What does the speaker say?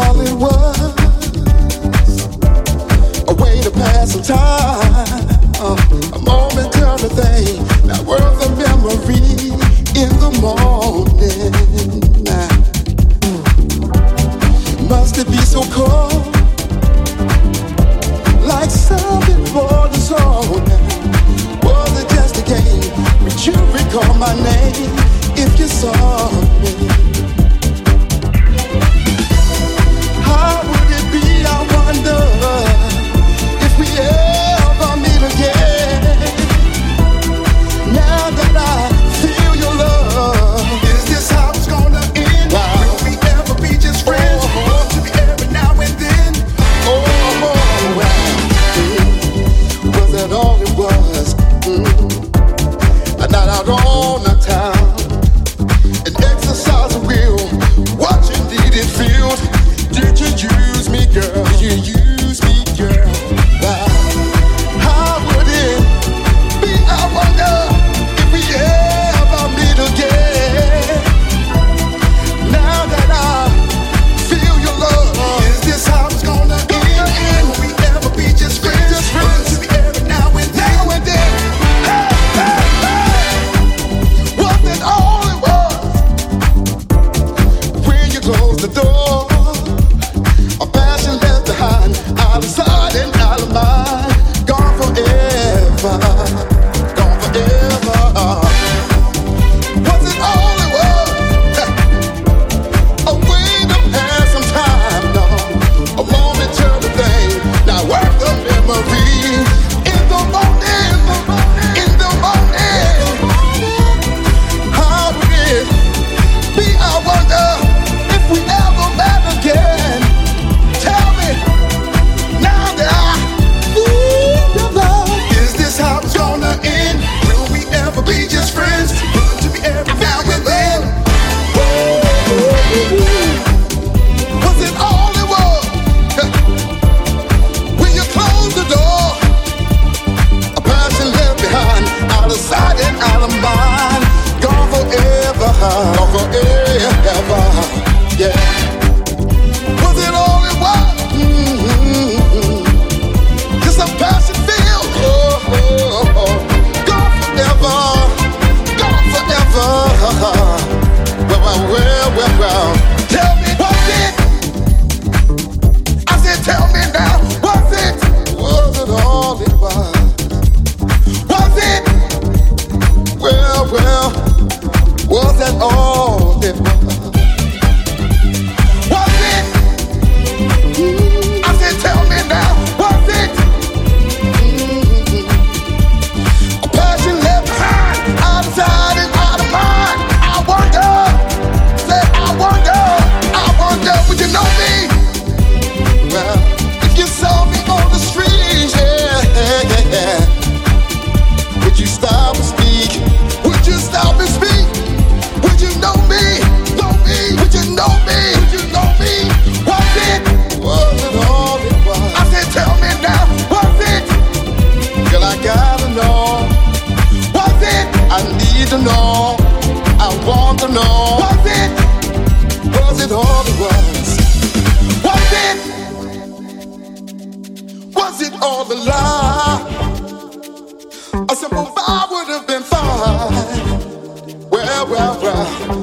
all it was a way to pass some time, a moment thing, worth a memory in the morning. Must it be so cold? Like something for the. Was it just a game? Would you recall my name if you saw me? if we ever We all the lie. A simple vow would have been fine. Well, well, well.